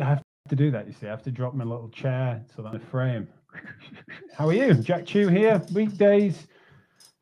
I have to do that. You see, I have to drop my little chair so that I frame. How are you, Jack Chew here? Weekdays,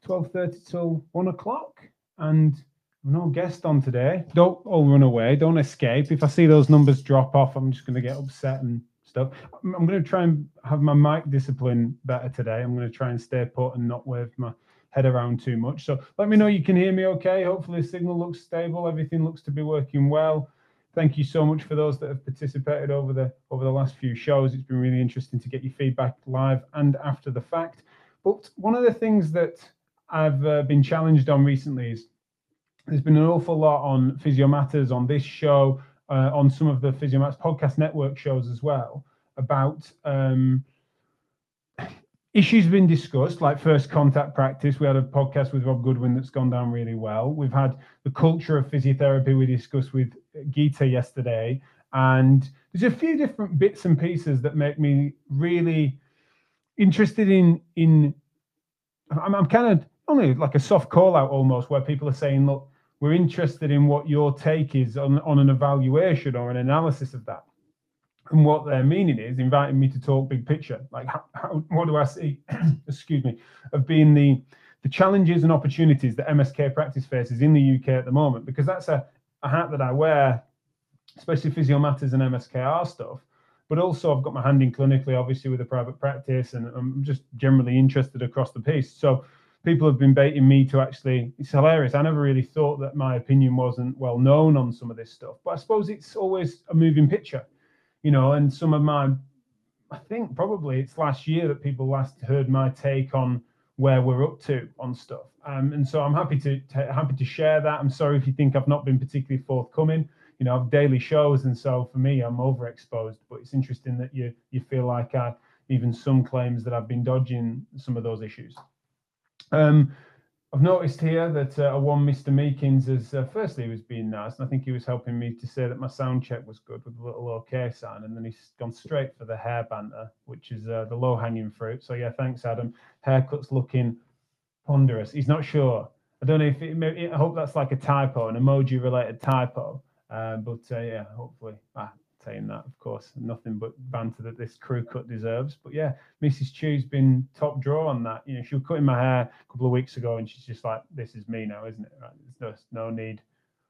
twelve thirty till one o'clock, and no guest on today. Don't all run away. Don't escape. If I see those numbers drop off, I'm just going to get upset and stuff. I'm going to try and have my mic discipline better today. I'm going to try and stay put and not wave my head around too much. So let me know you can hear me okay. Hopefully the signal looks stable. Everything looks to be working well. Thank you so much for those that have participated over the over the last few shows. It's been really interesting to get your feedback live and after the fact. But one of the things that I've uh, been challenged on recently is there's been an awful lot on Physio Matters on this show, uh, on some of the Physio Matters podcast network shows as well about um, issues been discussed, like first contact practice. We had a podcast with Rob Goodwin that's gone down really well. We've had the culture of physiotherapy we discussed with Gita yesterday. And there's a few different bits and pieces that make me really interested in in I'm, I'm kind of only like a soft call out almost where people are saying, look, we're interested in what your take is on, on an evaluation or an analysis of that. And what their meaning is, inviting me to talk big picture. Like, how, how, what do I see, excuse me, of being the, the challenges and opportunities that MSK practice faces in the UK at the moment? Because that's a, a hat that I wear, especially physio matters and MSKR stuff. But also, I've got my hand in clinically, obviously, with a private practice, and I'm just generally interested across the piece. So, people have been baiting me to actually it's hilarious i never really thought that my opinion wasn't well known on some of this stuff but i suppose it's always a moving picture you know, and some of my, I think probably it's last year that people last heard my take on where we're up to on stuff. Um, and so I'm happy to, to, happy to share that. I'm sorry if you think I've not been particularly forthcoming. You know, I've daily shows, and so for me, I'm overexposed. But it's interesting that you you feel like I even some claims that I've been dodging some of those issues. Um, I've noticed here that uh, one Mr. Meakins has, uh, firstly, he was being nice, and I think he was helping me to say that my sound check was good with a little OK sign, and then he's gone straight for the hair banter, which is uh, the low hanging fruit. So, yeah, thanks, Adam. Haircut's looking ponderous. He's not sure. I don't know if it, I hope that's like a typo, an emoji related typo. Uh, but uh, yeah, hopefully, ah, saying that, of course, nothing but banter that this crew cut deserves. But yeah, Mrs. Chew's been top draw on that. You know, she was cutting my hair a couple of weeks ago, and she's just like, "This is me now, isn't it? Right? There's no, no need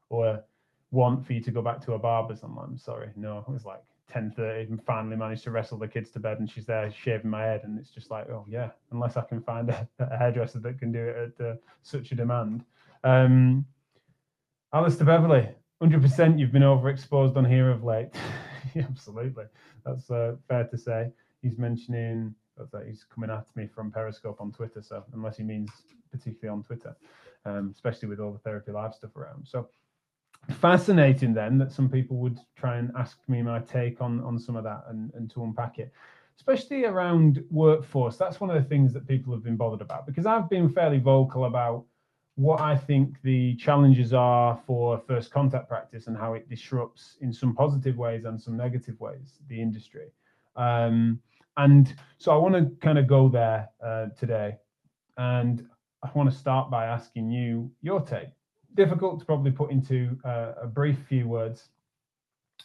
or want for you to go back to a barber's." I'm like, "I'm sorry, no." It was like 10:30, and finally managed to wrestle the kids to bed, and she's there shaving my head, and it's just like, "Oh yeah," unless I can find a, a hairdresser that can do it at uh, such a demand. Um, Alistair Beverley, 100% you've been overexposed on here of late. Absolutely. That's uh, fair to say. He's mentioning that he's coming at me from Periscope on Twitter. So, unless he means particularly on Twitter, um, especially with all the therapy live stuff around. So, fascinating then that some people would try and ask me my take on, on some of that and, and to unpack it especially around workforce. That's one of the things that people have been bothered about because I've been fairly vocal about what I think the challenges are for first contact practice and how it disrupts in some positive ways and some negative ways the industry. Um, and so I want to kind of go there uh, today. And I want to start by asking you your take. Difficult to probably put into uh, a brief few words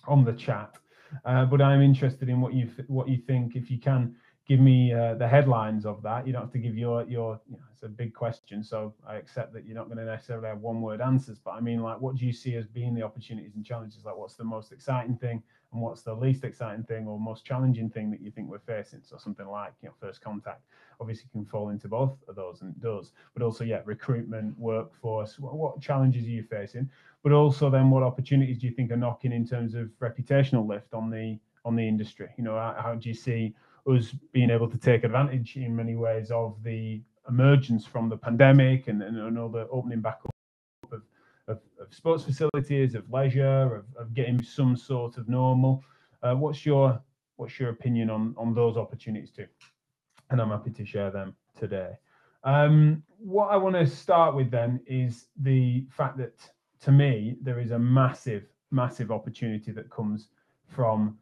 on the chat, uh, but I'm interested in what you what you think. If you can give me uh, the headlines of that. You don't have to give your your. You know, it's a big question, so I accept that you're not going to necessarily have one word answers. But I mean, like, what do you see as being the opportunities and challenges? Like, what's the most exciting thing, and what's the least exciting thing or most challenging thing that you think we're facing? So something like you know, first contact obviously can fall into both of those and does, but also yeah, recruitment, workforce. What, what challenges are you facing? But also then, what opportunities do you think are knocking in terms of reputational lift on the on the industry? You know, how, how do you see us being able to take advantage in many ways of the emergence from the pandemic and, and, and all the opening back up of, of, of sports facilities, of leisure, of, of, getting some sort of normal. Uh, what's your what's your opinion on on those opportunities too? And I'm happy to share them today. Um, what I want to start with then is the fact that to me there is a massive, massive opportunity that comes from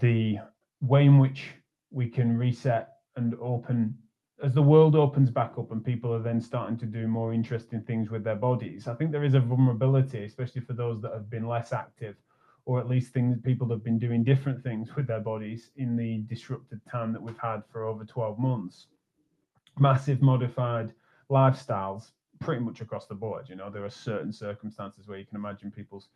the way in which we can reset and open as the world opens back up and people are then starting to do more interesting things with their bodies. I think there is a vulnerability, especially for those that have been less active or at least things people have been doing different things with their bodies in the disrupted time that we've had for over 12 months. Massive modified lifestyles pretty much across the board. You know, there are certain circumstances where you can imagine people's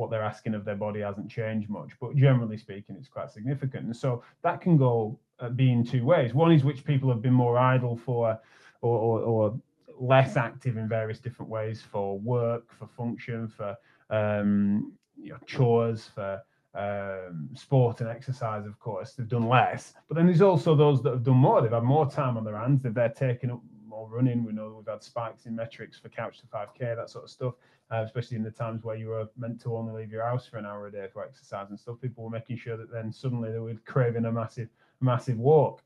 what they're asking of their body hasn't changed much, but generally speaking, it's quite significant. And so that can go uh, be in two ways. One is which people have been more idle for, or, or, or less active in various different ways for work, for function, for um, you know, chores, for um, sport and exercise, of course, they've done less. But then there's also those that have done more. They've had more time on their hands. They've they're taking up more running. We know we've had spikes in metrics for couch to 5K, that sort of stuff, uh, especially in the times where you were meant to only leave your house for an hour a day for exercise and stuff. People were making sure that then suddenly they were craving a massive, massive walk.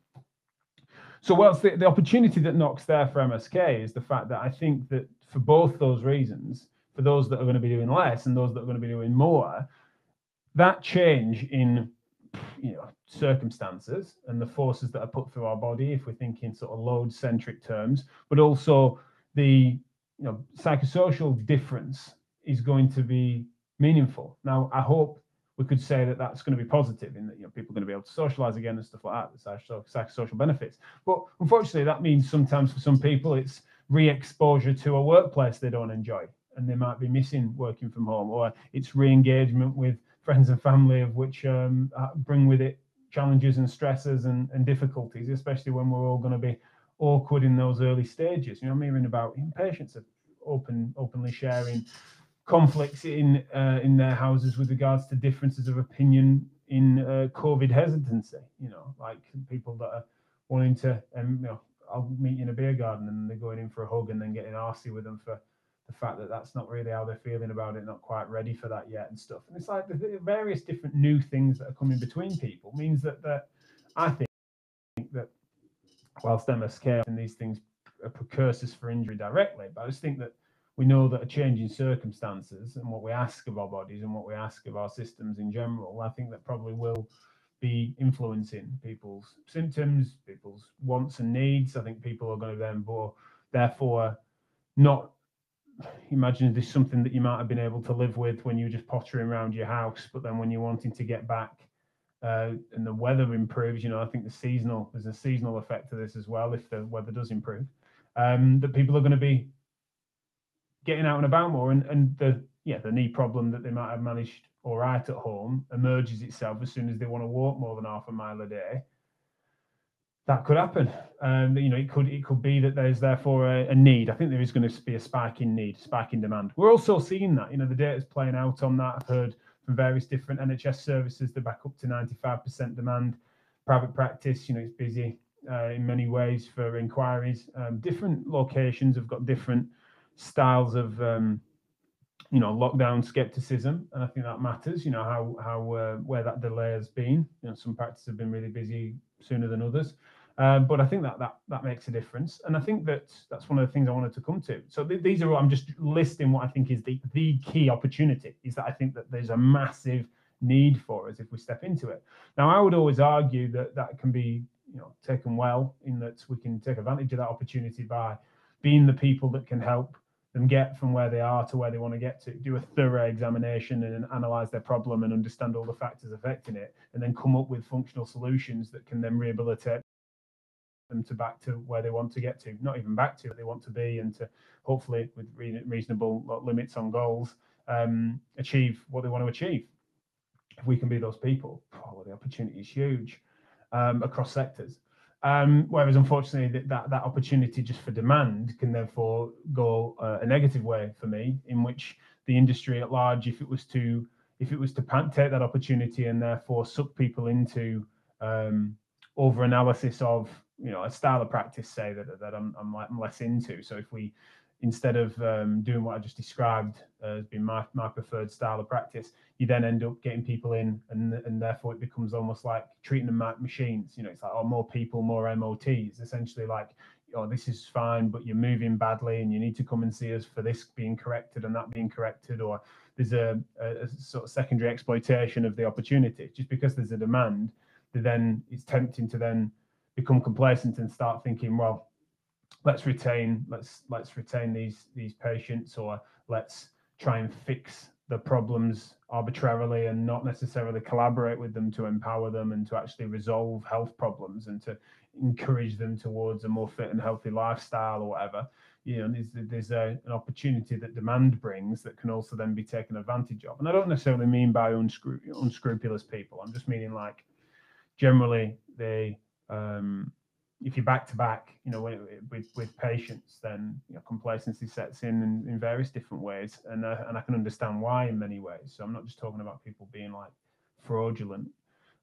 So, whilst the, the opportunity that knocks there for MSK is the fact that I think that for both those reasons, for those that are going to be doing less and those that are going to be doing more, that change in you know circumstances and the forces that are put through our body if we're thinking sort of load centric terms but also the you know psychosocial difference is going to be meaningful. Now i hope we could say that that's going to be positive in that you know people are going to be able to socialize again and stuff like that the psychosocial benefits. But unfortunately that means sometimes for some people it's re-exposure to a workplace they don't enjoy and they might be missing working from home or it's re-engagement with friends and family of which um, uh, bring with it challenges and stresses and, and difficulties, especially when we're all going to be awkward in those early stages. You know, I'm hearing about patients are open, openly sharing conflicts in uh, in their houses with regards to differences of opinion in uh, COVID hesitancy. You know, like people that are wanting to, um, you know, I'll meet you in a beer garden and they're going in for a hug and then getting arsy with them for the fact that that's not really how they're feeling about it, not quite ready for that yet, and stuff. And it's like the, various different new things that are coming between people means that that I think that whilst MSK and these things are precursors for injury directly, but I just think that we know that a change in circumstances and what we ask of our bodies and what we ask of our systems in general, I think that probably will be influencing people's symptoms, people's wants and needs. I think people are going to then, therefore, not imagine this something that you might have been able to live with when you were just pottering around your house, but then when you're wanting to get back uh, and the weather improves, you know, I think the seasonal there's a seasonal effect to this as well if the weather does improve. Um, that people are going to be getting out and about more, and and the yeah the knee problem that they might have managed all right at home emerges itself as soon as they want to walk more than half a mile a day that could happen. Um, you know, it could it could be that there's therefore a, a, need. I think there is going to be a spike in need, spike in demand. We're also seeing that. You know, the data is playing out on that. I've heard from various different NHS services they're back up to 95% demand. Private practice, you know, it's busy uh, in many ways for inquiries. Um, different locations have got different styles of um, you know lockdown skepticism and i think that matters you know how how uh, where that delay has been you know some practices have been really busy sooner than others um, but I think that that that makes a difference, and I think that that's one of the things I wanted to come to. So th- these are I'm just listing what I think is the the key opportunity is that I think that there's a massive need for us if we step into it. Now I would always argue that that can be you know taken well in that we can take advantage of that opportunity by being the people that can help them get from where they are to where they want to get to, do a thorough examination and analyze their problem and understand all the factors affecting it, and then come up with functional solutions that can then rehabilitate them to back to where they want to get to, not even back to where they want to be, and to hopefully, with re- reasonable limits on goals, um, achieve what they want to achieve. If we can be those people, oh, the opportunity is huge um, across sectors. Um, whereas unfortunately that, that, that opportunity just for demand can therefore go uh, a negative way for me, in which the industry at large, if it was to if it was to take that opportunity and therefore suck people into um, over analysis of you know a style of practice, say that that I'm, I'm, I'm less into. So if we instead of um, doing what I just described as being my, my preferred style of practice, you then end up getting people in, and and therefore it becomes almost like treating them like machines. You know, it's like oh, more people, more MOTs. Essentially, like oh, this is fine, but you're moving badly, and you need to come and see us for this being corrected and that being corrected, or there's a, a sort of secondary exploitation of the opportunity. Just because there's a demand, then it's tempting to then become complacent and start thinking, well, let's retain let's let's retain these these patients or let's try and fix the problems arbitrarily and not necessarily collaborate with them to empower them and to actually resolve health problems and to encourage them towards a more fit and healthy lifestyle or whatever. You know there's, there's a, an opportunity that demand brings that can also then be taken advantage of. And i don't necessarily mean by unscru- unscrupulous people. I'm just meaning like generally they um, if you're back to back, you know, with with patients, then you know, complacency sets in, in, in various different ways, and uh, and I can understand why in many ways. So I'm not just talking about people being like fraudulent.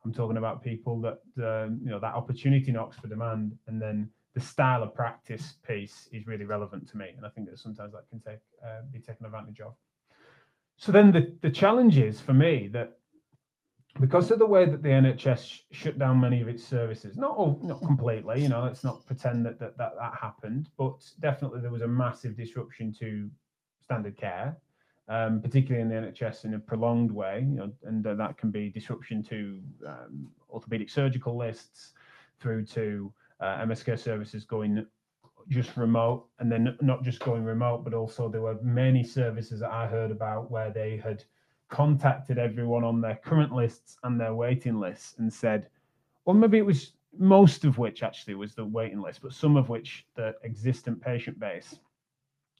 I'm talking about people that um, you know that opportunity knocks for demand, and then the style of practice piece is really relevant to me, and I think that sometimes that can take uh, be taken advantage of. So then the the challenge is for me that because of the way that the NHS shut down many of its services, not all, not completely, you know, let's not pretend that, that that that happened, but definitely there was a massive disruption to standard care, um, particularly in the NHS in a prolonged way, you know, and uh, that can be disruption to um, orthopedic surgical lists through to uh, MSK services going just remote and then not just going remote, but also there were many services that I heard about where they had contacted everyone on their current lists and their waiting lists and said, or maybe it was most of which actually was the waiting list, but some of which the existent patient base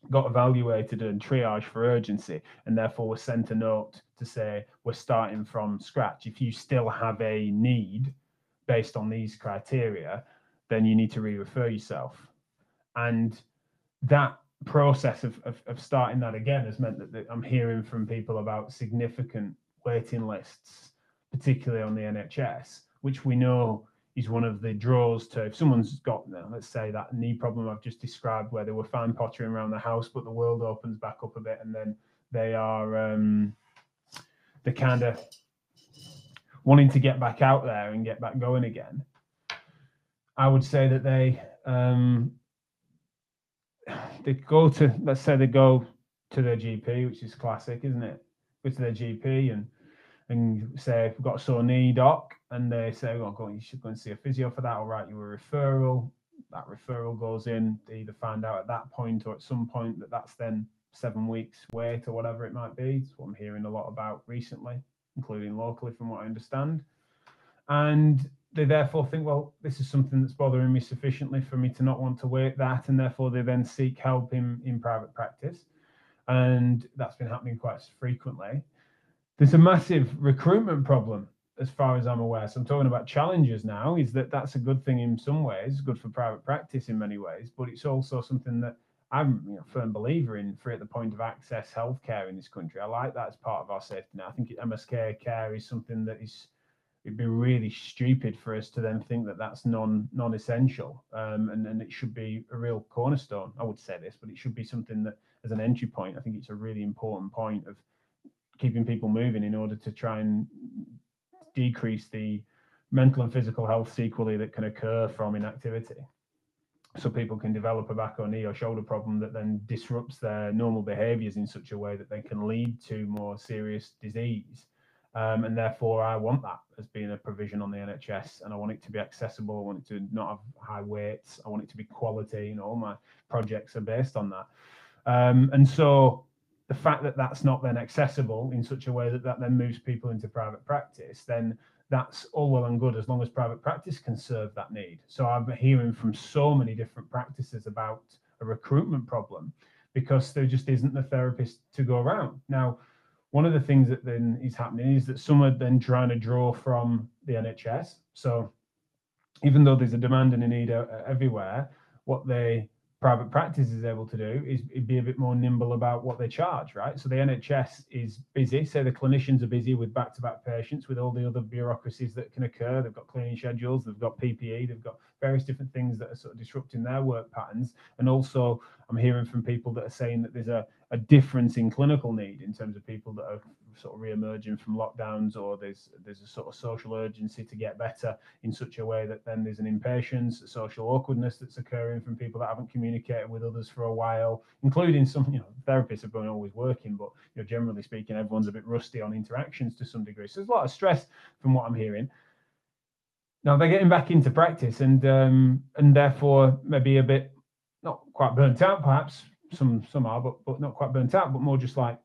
got evaluated and triaged for urgency and therefore was sent a note to say we're starting from scratch. If you still have a need based on these criteria then you need to re-refer yourself. And that process of, of, of, starting that again has meant that, that, I'm hearing from people about significant waiting lists, particularly on the NHS, which we know is one of the draws to if someone's got, now, let's say, that knee problem I've just described, where they were fine pottering around the house, but the world opens back up a bit, and then they are um, they kind of wanting to get back out there and get back going again. I would say that they um, they go to let's say they go to their GP, which is classic, isn't it? Go to their GP and and say we've got a sore knee doc, and they say, "Oh, go, you should go and see a physio for that." I'll write you a referral. That referral goes in. They either find out at that point or at some point that that's then seven weeks wait or whatever it might be. It's what I'm hearing a lot about recently, including locally, from what I understand. And they therefore think, well, this is something that's bothering me sufficiently for me to not want to wait that, and therefore they then seek help in, in private practice. And that's been happening quite frequently. There's a massive recruitment problem, as far as I'm aware. So I'm talking about challenges now, is that that's a good thing in some ways, good for private practice in many ways, but it's also something that I'm a firm believer in free at the point of access healthcare in this country. I like that as part of our safety net. I think MSK care is something that is it'd be really stupid for us to then think that that's non non-essential um, and, and it should be a real cornerstone. I would say this but it should be something that as an entry point i think it's a really important point of keeping people moving in order to try and decrease the mental and physical health sequelae that can occur from inactivity. So people can develop a back or knee or shoulder problem that then disrupts their normal behaviors in such a way that they can lead to more serious disease um, and therefore, I want that as being a provision on the NHS, and I want it to be accessible. I want it to not have high weights. I want it to be quality. You know, all my projects are based on that. Um, and so, the fact that that's not then accessible in such a way that that then moves people into private practice, then that's all well and good as long as private practice can serve that need. So I'm hearing from so many different practices about a recruitment problem because there just isn't the therapist to go around. Now, one of the things that then is happening is that some are then trying to draw from the NHS. So even though there's a demand and a need everywhere, what the private practice is able to do is be a bit more nimble about what they charge, right? So the NHS is busy. Say the clinicians are busy with back-to-back patients, with all the other bureaucracies that can occur. They've got cleaning schedules, they've got PPE, they've got various different things that are sort of disrupting their work patterns. And also, I'm hearing from people that are saying that there's a, a difference in clinical need in terms of people that are sort of re-emerging from lockdowns or there's there's a sort of social urgency to get better in such a way that then there's an impatience, a social awkwardness that's occurring from people that haven't communicated with others for a while, including some, you know, therapists have been always working, but you know, generally speaking, everyone's a bit rusty on interactions to some degree. So there's a lot of stress from what I'm hearing. Now they're getting back into practice and um, and therefore maybe a bit not quite burnt out, perhaps some some are, but but not quite burnt out, but more just like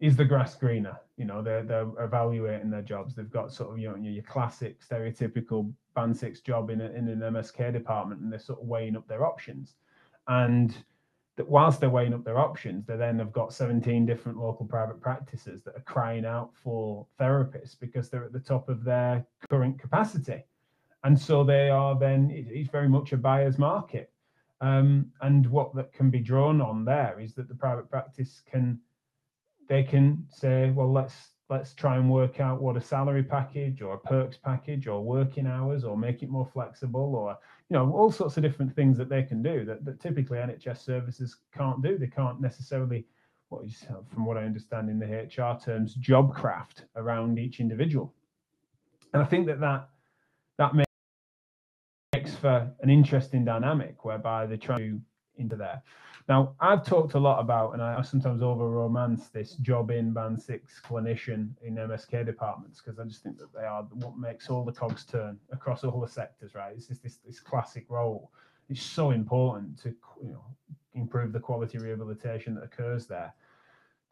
is the grass greener? You know, they're they're evaluating their jobs. They've got sort of you know your classic stereotypical band six job in a, in an MSK department, and they're sort of weighing up their options. And that whilst they're weighing up their options, they then have got 17 different local private practices that are crying out for therapists because they're at the top of their current capacity. And so they are then, it's very much a buyer's market. Um, and what that can be drawn on there is that the private practice can, they can say, well, let's let's try and work out what a salary package or a perks package or working hours or make it more flexible or you know all sorts of different things that they can do that, that typically nhs services can't do. They can't necessarily what is from what i understand in the hr terms job craft around each individual. And i think that that that makes for an interesting dynamic whereby they try to into there now, I've talked a lot about, and I sometimes over romance this job in band six clinician in MSK departments because I just think that they are what makes all the cogs turn across all the sectors, right? It's just this, this classic role. It's so important to you know improve the quality rehabilitation that occurs there.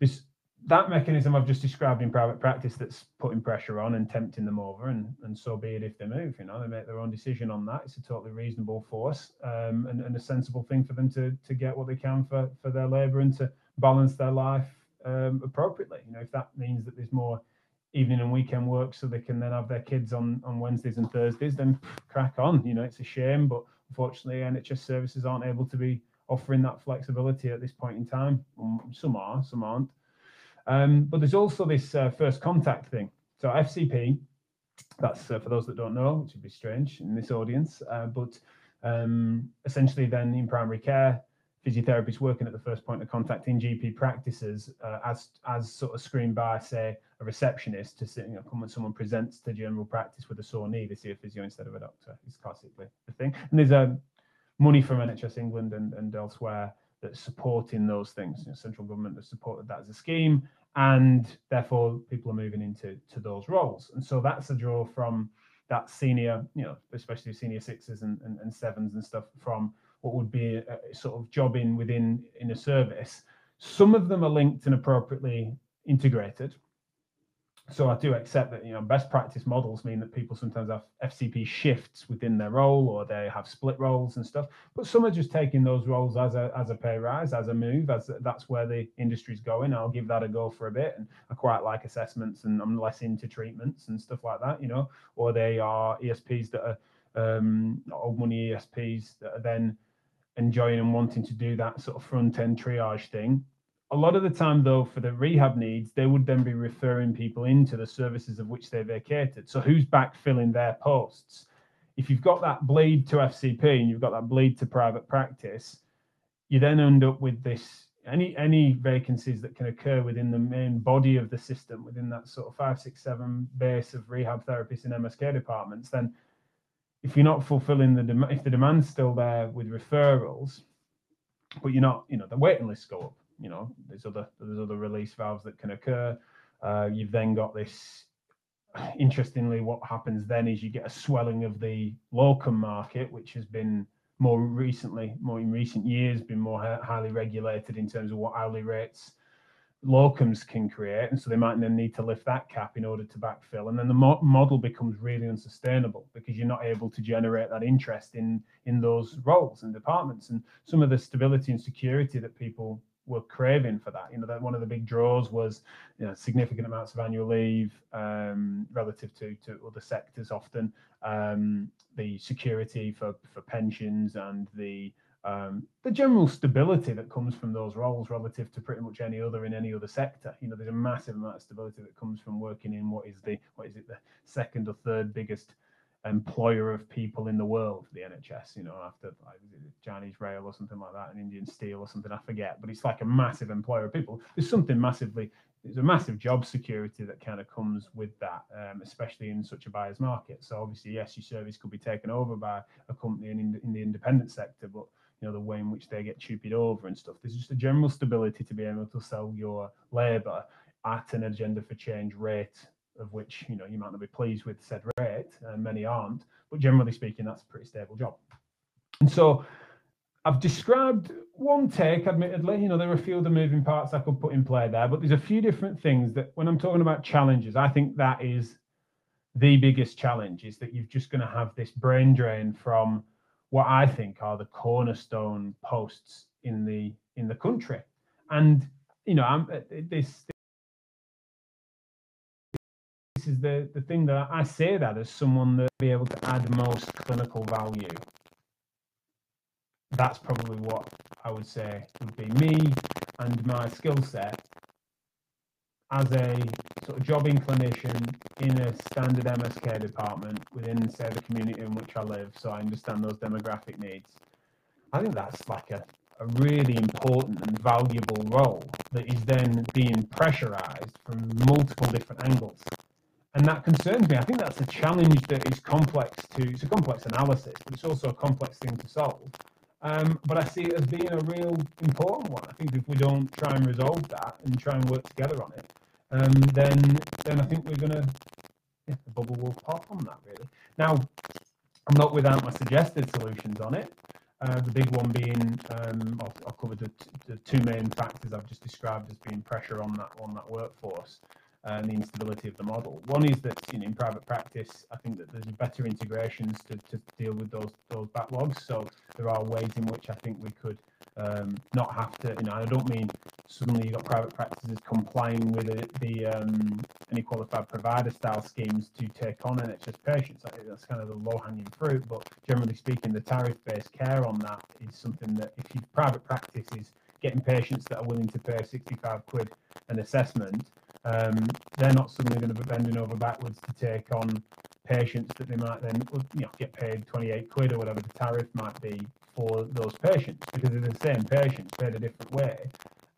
This that mechanism I've just described in private practice that's putting pressure on and tempting them over, and, and so be it if they move. You know, they make their own decision on that. It's a totally reasonable force um, and, and a sensible thing for them to to get what they can for for their labour and to balance their life um, appropriately. You know, if that means that there's more evening and weekend work so they can then have their kids on on Wednesdays and Thursdays, then crack on. You know, it's a shame, but unfortunately, NHS services aren't able to be offering that flexibility at this point in time. Um, some are, some aren't. Um, but there's also this uh, first contact thing. So FCP, that's uh, for those that don't know, which would be strange in this audience, uh, but um, essentially then in primary care, physiotherapists working at the first point of contact in GP practices uh, as as sort of screened by say a receptionist to sit, you when someone presents to general practice with a sore knee, they see a physio instead of a doctor. Is classically the thing. And there's um, money from NHS England and, and elsewhere that's supporting those things. You know, central government has supported that as a scheme, and therefore people are moving into to those roles. And so that's a draw from that senior, you know, especially senior sixes and, and, and sevens and stuff from what would be a, a sort of jobbing within in a service. Some of them are linked and appropriately integrated so I do accept that you know best practice models mean that people sometimes have FCP shifts within their role or they have split roles and stuff. But some are just taking those roles as a as a pay rise, as a move, as that's where the industry's going. I'll give that a go for a bit, and I quite like assessments, and I'm less into treatments and stuff like that, you know. Or they are ESPs that are um, old money ESPs that are then enjoying and wanting to do that sort of front end triage thing a lot of the time, though, for the rehab needs, they would then be referring people into the services of which they vacated. So who's backfilling their posts? If you've got that bleed to FCP and you've got that bleed to private practice, you then end up with this any any vacancies that can occur within the main body of the system, within that sort of five, six, seven base of rehab therapists and MSK departments, then if you're not fulfilling the demand, if the demand's still there with referrals, but you're not, you know, the waiting lists go up you know, there's other there's other release valves that can occur. Uh, you've then got this. Interestingly, what happens then is you get a swelling of the locum market, which has been more recently, more in recent years, been more highly regulated in terms of what hourly rates locums can create, and so they might then need to lift that cap in order to backfill, and then the mo- model becomes really unsustainable because you're not able to generate that interest in in those roles and departments, and some of the stability and security that people were craving for that. You know, that one of the big draws was you know, significant amounts of annual leave um, relative to to other sectors. Often, um, the security for for pensions and the um, the general stability that comes from those roles relative to pretty much any other in any other sector. You know, there's a massive amount of stability that comes from working in what is the what is it the second or third biggest employer of people in the world, the NHS, you know, after like Chinese Rail or something like that, and Indian Steel or something, I forget, but it's like a massive employer of people. There's something massively, there's a massive job security that kind of comes with that, um, especially in such a buyer's market. So obviously, yes, your service could be taken over by a company in, in the independent sector, but you know the way in which they get chupied over and stuff. There's just a general stability to be able to sell your labour at an agenda for change rate of which you know you might not be pleased with said rate, and many aren't. But generally speaking, that's a pretty stable job. And so I've described one take, admittedly. You know, there are a few other moving parts I could put in play there, but there's a few different things that when I'm talking about challenges, I think that is the biggest challenge is that you're just going to have this brain drain from what I think are the cornerstone posts in the in the country. And you know, I'm this this is the the thing that I say that as someone that be able to add most clinical value. That's probably what I would say would be me and my skill set as a sort of jobbing clinician in a standard MSK department within, say, the community in which I live, so I understand those demographic needs. I think that's like a, a really important and valuable role that is then being pressurized from multiple different angles. And that concerns me. I think that's a challenge that is complex to, it's a complex analysis, but it's also a complex thing to solve. Um, but I see it as being a real important one. I think if we don't try and resolve that and try and work together on it, um, then then I think we're gonna yeah, the bubble will pop on that really. Now, I'm not without my suggested solutions on it. Uh, the big one being, um, I'll, I'll cover the, the, two main factors I've just described as being pressure on that on that workforce and the instability of the model. One is that you know, in private practice, I think that there's better integrations to, to deal with those those backlogs. So there are ways in which I think we could um, not have to, you know, I don't mean suddenly you've got private practices complying with the, the um, any qualified provider style schemes to take on NHS patients. That's kind of the low hanging fruit. But generally speaking, the tariff based care on that is something that if your private practice is getting patients that are willing to pay 65 quid an assessment, um, they're not suddenly going to be bending over backwards to take on patients that they might then you know, get paid 28 quid or whatever the tariff might be for those patients because they're the same patients paid a different way.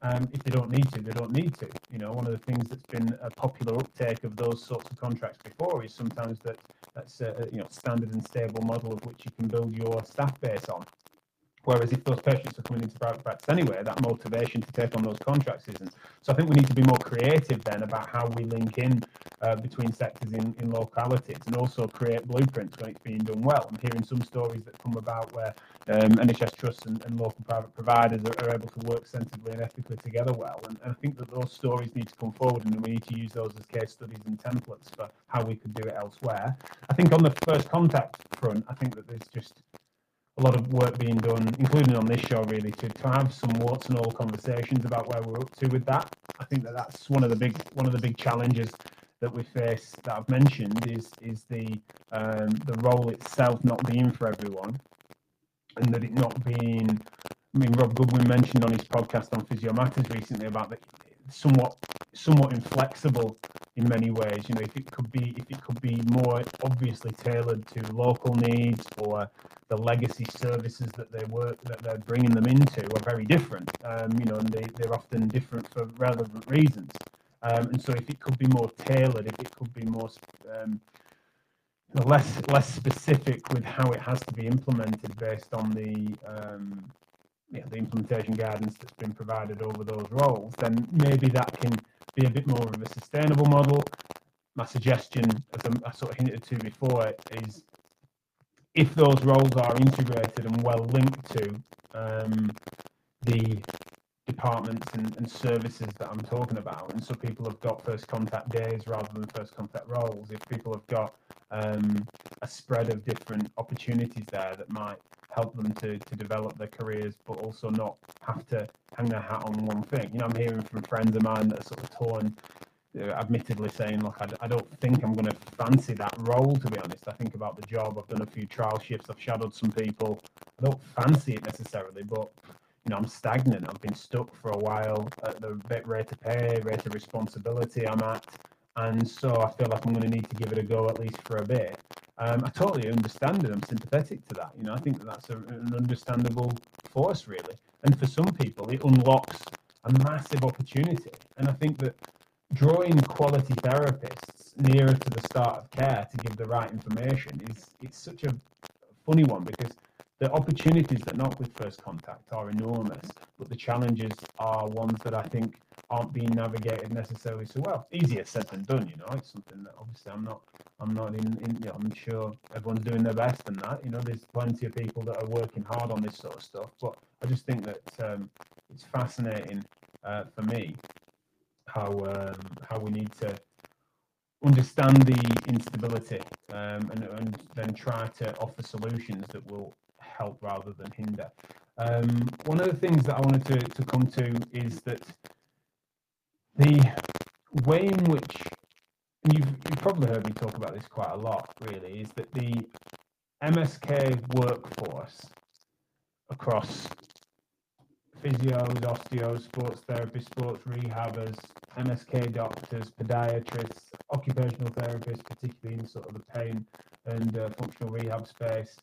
Um, if they don't need to, they don't need to. You know, one of the things that's been a popular uptake of those sorts of contracts before is sometimes that that's a, you know standard and stable model of which you can build your staff base on. Whereas if those patients are coming into private practice anyway, that motivation to take on those contracts isn't. So I think we need to be more creative then about how we link in uh, between sectors in, in localities and also create blueprints when it's being done well. I'm hearing some stories that come about where um, NHS trusts and, and, local private providers are, are, able to work sensibly and ethically together well. And, and I think that those stories need to come forward and we need to use those as case studies and templates for how we could do it elsewhere. I think on the first contact front, I think that there's just a lot of work being done, including on this show, really, to, to have some warts and all conversations about where we're up to with that. I think that that's one of the big one of the big challenges that we face that I've mentioned is is the um, the role itself not being for everyone, and that it not being. I mean, Rob Goodwin mentioned on his podcast on Physio Matters recently about that somewhat somewhat inflexible in many ways. You know, if it could be if it could be more obviously tailored to local needs or the legacy services that they work that they're bringing them into are very different. Um, you know, and they, they're often different for relevant reasons. Um, and so, if it could be more tailored, if it could be more um, less less specific with how it has to be implemented based on the um, yeah, the implementation guidance that's been provided over those roles, then maybe that can be a bit more of a sustainable model. My suggestion, as I sort of hinted to before, is if those roles are integrated and well linked to um, the departments and, and, services that I'm talking about, and so people have got first contact days rather than first contact roles, if people have got um, a spread of different opportunities there that might help them to, to develop their careers, but also not have to hang their hat on one thing. You know, I'm hearing from friends of mine that are sort of torn uh, admittedly saying, look, I, I, don't think I'm going to fancy that role, to be honest. I think about the job. I've done a few trial shifts. I've shadowed some people. I don't fancy it necessarily, but you know, I'm stagnant. I've been stuck for a while at the rate of pay, rate of responsibility I'm at. And so I feel like I'm going to need to give it a go at least for a bit. Um, I totally understand it. I'm sympathetic to that. You know, I think that that's a, an understandable force, really. And for some people, it unlocks a massive opportunity. And I think that drawing quality therapists nearer to the start of care to give the right information is it's such a funny one because the opportunities that knock with first contact are enormous, but the challenges are ones that I think aren't being navigated necessarily so well. Easier said than done, you know. It's something that obviously I'm not, I'm not in, in you know, I'm sure everyone's doing their best in that. You know, there's plenty of people that are working hard on this sort of stuff, but I just think that um, it's fascinating uh, for me how um, how we need to understand the instability um, and, and then try to offer solutions that will help rather than hinder. Um, one of the things that I wanted to, to come to is that the way in which you've, you've probably heard me talk about this quite a lot, really, is that the MSK workforce across physios, osteos, sports therapists, sports rehabbers, MSK doctors, podiatrists, occupational therapists, particularly in sort of the pain and uh, functional rehab space.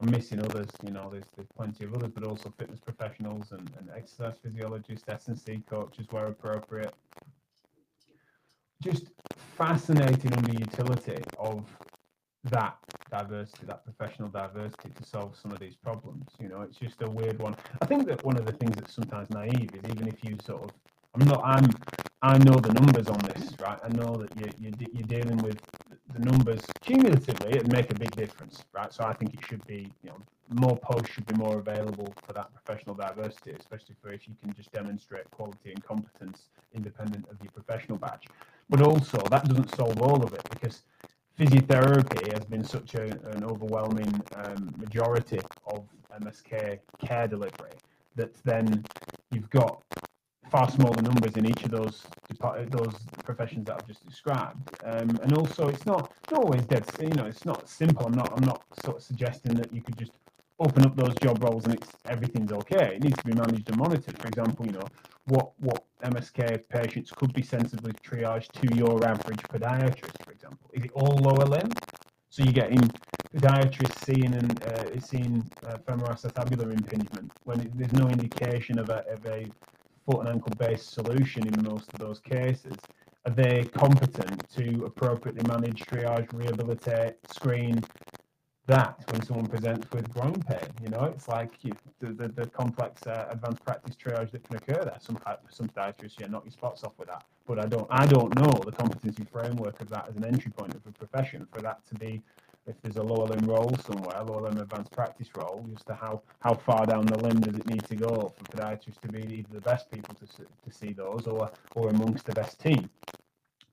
I'm missing others, you know, there's, there's plenty of others, but also fitness professionals and, and exercise physiologists, S&C coaches where appropriate. Just fascinating underutility of that diversity, that professional diversity to solve some of these problems. You know, it's just a weird one. I think that one of the things that's sometimes naive is even if you sort of, I'm not, I'm, I know the numbers on this, right? I know that you, you, you're dealing with the numbers cumulatively, it'd make a big difference, right? So I think it should be, you know, more posts should be more available for that professional diversity, especially for if you can just demonstrate quality and competence independent of your professional badge. But also, that doesn't solve all of it because physiotherapy has been such a, an overwhelming um, majority of MSK care delivery that then you've got far smaller numbers in each of those those professions that I've just described. Um, and also, it's not, not always dead. You know, it's not simple. I'm not I'm not sort of suggesting that you could just open up those job roles and everything's okay. It needs to be managed and monitored. For example, you know, what what MSK patients could be sensibly triaged to your average podiatrist, for example. Is it all lower limb? So you're getting podiatrists seeing and uh, seeing uh, femoroacetabular impingement when it, there's no indication of a, of a foot and ankle based solution in most of those cases. Are they competent to appropriately manage, triage, rehabilitate, screen, that when someone presents with groin pain. You know, it's like you, the, the, the complex uh, advanced practice triage that can occur there. Some some podiatrists, yeah, knock your spots off with that. But I don't I don't know the competency framework of that as an entry point of a profession for that to be. If there's a lower limb role somewhere, lower limb advanced practice role, just to how, how far down the limb does it need to go for podiatrists to be either the best people to, to see those or or amongst the best team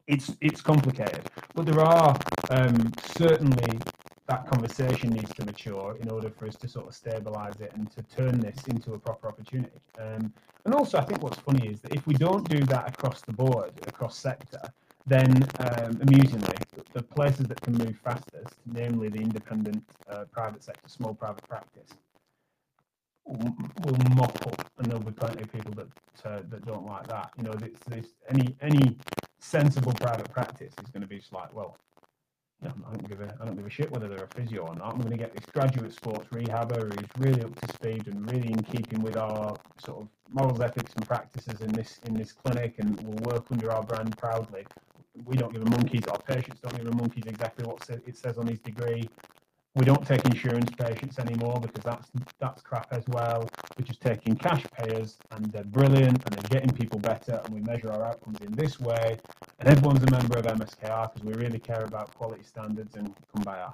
it's it's complicated, but there are um, certainly that conversation needs to mature in order for us to sort of stabilize it and to turn this into a proper opportunity. Um, and also, I think what's funny is that if we don't do that across the board, across sector, then um, amusingly, the places that can move fastest, namely the independent uh, private sector, small private practice, will mop up, and there'll be plenty of people that uh, that don't like that. You know, it's, it's any any sensible private practice is going to be just like, well, I don't give a I don't give a shit whether they're a physio or not. I'm going to get this graduate sports rehabber who's really up to speed and really in keeping with our sort of morals, ethics, and practices in this in this clinic, and will work under our brand proudly. We don't give a monkeys. Our patients don't give a monkeys exactly what it says on his degree. We don't take insurance patients anymore because that's that's crap as well. We're just taking cash payers, and they're brilliant, and they're getting people better, and we measure our outcomes in this way. And everyone's a member of MSKR because we really care about quality standards and Kumbaya.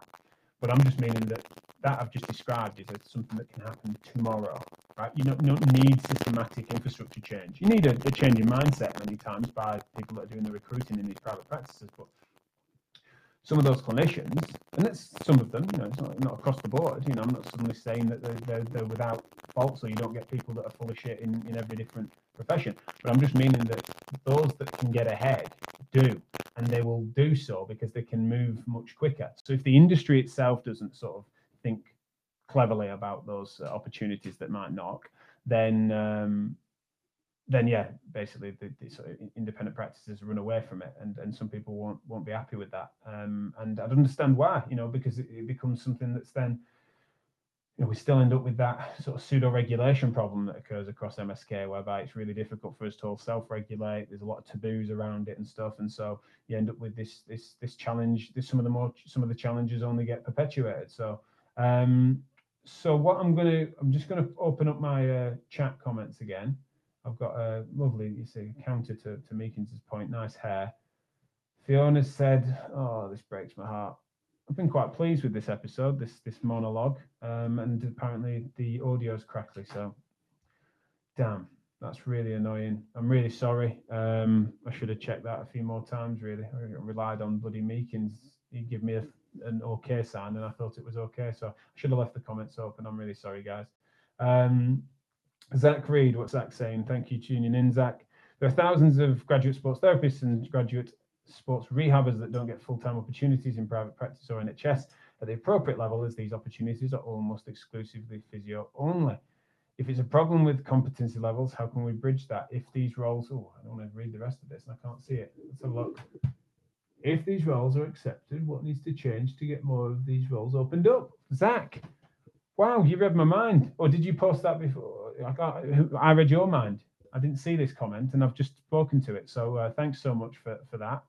But I'm just meaning that that I've just described is something that can happen tomorrow, right? You don't, you don't need systematic infrastructure change. You need a, a change in mindset many times by people that are doing the recruiting in these private practices, but some of those clinicians, and that's some of them, you know, it's not, not across the board. You know, I'm not suddenly saying that they're, they're, they're without faults so you don't get people that are full of shit in, in every different profession. But I'm just meaning that those that can get ahead do, and they will do so because they can move much quicker. So if the industry itself doesn't sort of think cleverly about those opportunities that might knock, then um, then yeah, basically the, the, sort of independent practices run away from it, and and some people won't won't be happy with that. Um, and I'd understand why, you know, because it, it, becomes something that's then, you know, we still end up with that sort of pseudo regulation problem that occurs across MSK, whereby it's really difficult for us to all self-regulate. There's a lot of taboos around it and stuff, and so you end up with this this this challenge. This some of the more some of the challenges only get perpetuated. So. Um, so what I'm going to, I'm just to open up my uh, chat comments again. I've got a lovely, you see, counter to, to Meakins' point, nice hair. Fiona said, oh, this breaks my heart. I've been quite pleased with this episode, this this monologue, um, and apparently the audio's crackly. So, damn, that's really annoying. I'm really sorry. Um, I should have checked that a few more times. Really, I relied on bloody Meakins. He gave me a, an okay sign, and I thought it was okay. So I should have left the comments open. I'm really sorry, guys. Um, Zach Reed, what's Zach saying? Thank you, tuning in, Zach. There are thousands of graduate sports therapists and graduate sports rehabbers that don't get full-time opportunities in private practice or NHS at the appropriate level as these opportunities are almost exclusively physio only. If it's a problem with competency levels, how can we bridge that? If these roles, oh, I don't want to read the rest of this and I can't see it. Let's have a look. If these roles are accepted, what needs to change to get more of these roles opened up? Zach, wow, you read my mind. Or did you post that before? I, got, I read your mind. I didn't see this comment and I've just spoken to it. So uh, thanks so much for, for that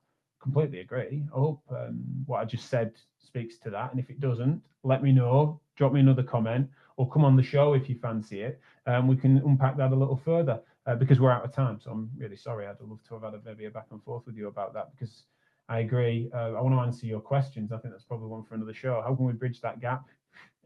completely agree. I hope um, what I just said speaks to that. And if it doesn't, let me know. Drop me another comment or come on the show if you fancy it. Um, we can unpack that a little further uh, because we're out of time. So I'm really sorry. I'd love to have had a, maybe a back and forth with you about that because I agree. Uh, I want to answer your questions. I think that's probably one for another show. How can we bridge that gap,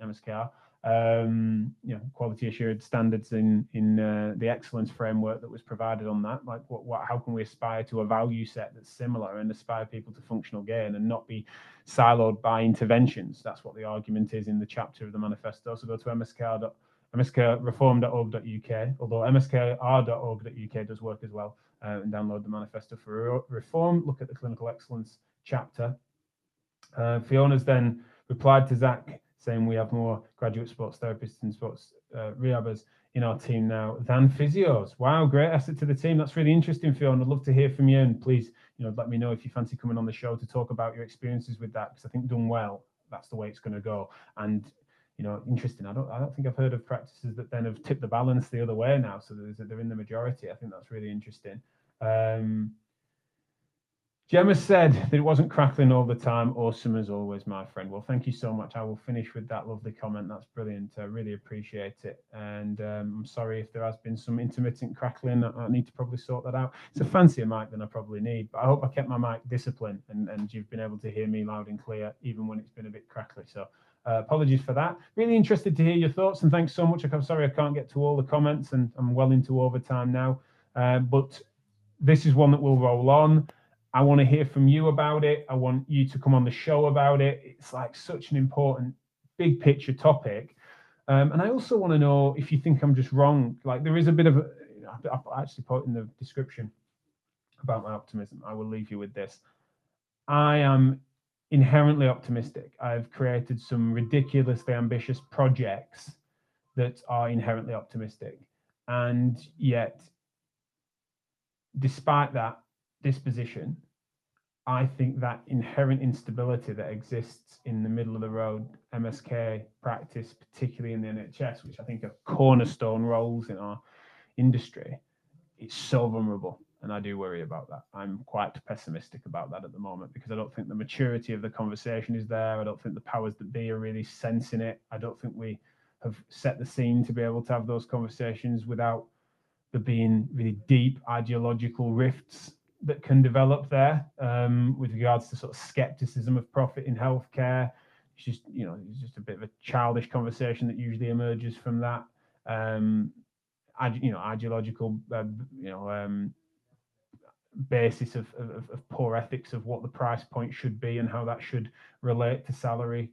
MSKR? Um, you know, quality assured standards in in uh, the excellence framework that was provided on that. Like, what, what, how can we aspire to a value set that's similar and aspire people to functional gain and not be siloed by interventions? That's what the argument is in the chapter of the manifesto. So go to mskr. mskreform.org.uk, although mskr.org.uk does work as well, uh, and download the manifesto for reform. Look at the clinical excellence chapter. Uh, Fiona's then replied to Zach saying we have more graduate sports therapists and sports uh, rehabbers in our team now than physios. Wow, great asset to the team. That's really interesting, Fiona. I'd love to hear from you, and please, you know, let me know if you fancy coming on the show to talk about your experiences with that, because I think done well, that's the way it's going to go. And you know, interesting. I don't, I don't think I've heard of practices that then have tipped the balance the other way now, so they're in the majority. I think that's really interesting. Um, Gemma said that it wasn't crackling all the time. Awesome as always, my friend. Well, thank you so much. I will finish with that lovely comment. That's brilliant. I really appreciate it. And um, I'm sorry if there has been some intermittent crackling. I need to probably sort that out. It's a fancier mic than I probably need, but I hope I kept my mic disciplined and, and you've been able to hear me loud and clear, even when it's been a bit crackly. So uh, apologies for that. Really interested to hear your thoughts and thanks so much. I'm sorry I can't get to all the comments and I'm well into overtime now. Uh, but this is one that will roll on. I want to hear from you about it. I want you to come on the show about it. It's like such an important big picture topic. Um, and I also want to know if you think I'm just wrong. Like there is a bit of, a, I actually put in the description about my optimism. I will leave you with this. I am inherently optimistic. I've created some ridiculously ambitious projects that are inherently optimistic. And yet, despite that, disposition, I think that inherent instability that exists in the middle of the road MSK practice, particularly in the NHS, which I think are cornerstone roles in our industry, it's so vulnerable. And I do worry about that. I'm quite pessimistic about that at the moment because I don't think the maturity of the conversation is there. I don't think the powers that be are really sensing it. I don't think we have set the scene to be able to have those conversations without there being really deep ideological rifts that can develop there um, with regards to sort of skepticism of profit in healthcare. It's just you know it's just a bit of a childish conversation that usually emerges from that. Um, you know ideological uh, you know um, basis of, of, of poor ethics of what the price point should be and how that should relate to salary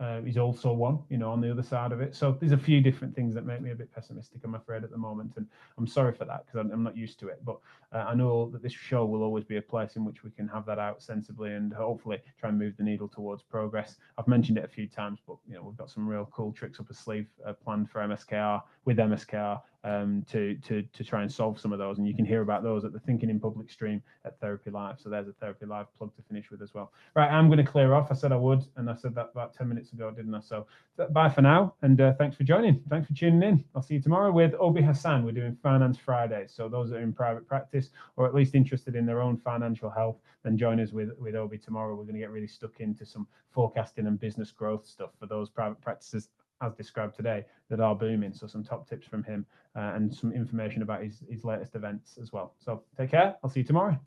uh, is also one, you know, on the other side of it. So there's a few different things that make me a bit pessimistic, I'm afraid, at the moment. And I'm sorry for that because I'm, I'm, not used to it. But uh, I know that this show will always be a place in which we can have that out sensibly and hopefully try and move the needle towards progress. I've mentioned it a few times, but, you know, we've got some real cool tricks up a sleeve uh, planned for MSKR with MSKR um, to to to try and solve some of those. And you can hear about those at the Thinking in Public stream at Therapy Live. So there's a Therapy Live plug to finish with as well. Right, I'm going to clear off. I said I would, and I said that about 10 minutes ago, didn't I? So bye for now, and uh, thanks for joining. Thanks for tuning in. I'll see you tomorrow with Obi Hassan. We're doing Finance Fridays. So those that are in private practice or at least interested in their own financial health, then join us with with Obi tomorrow. We're going to get really stuck into some forecasting and business growth stuff for those private practices as described today, that are booming. So some top tips from him uh, and some information about his, his latest events as well. So take care. I'll see you tomorrow.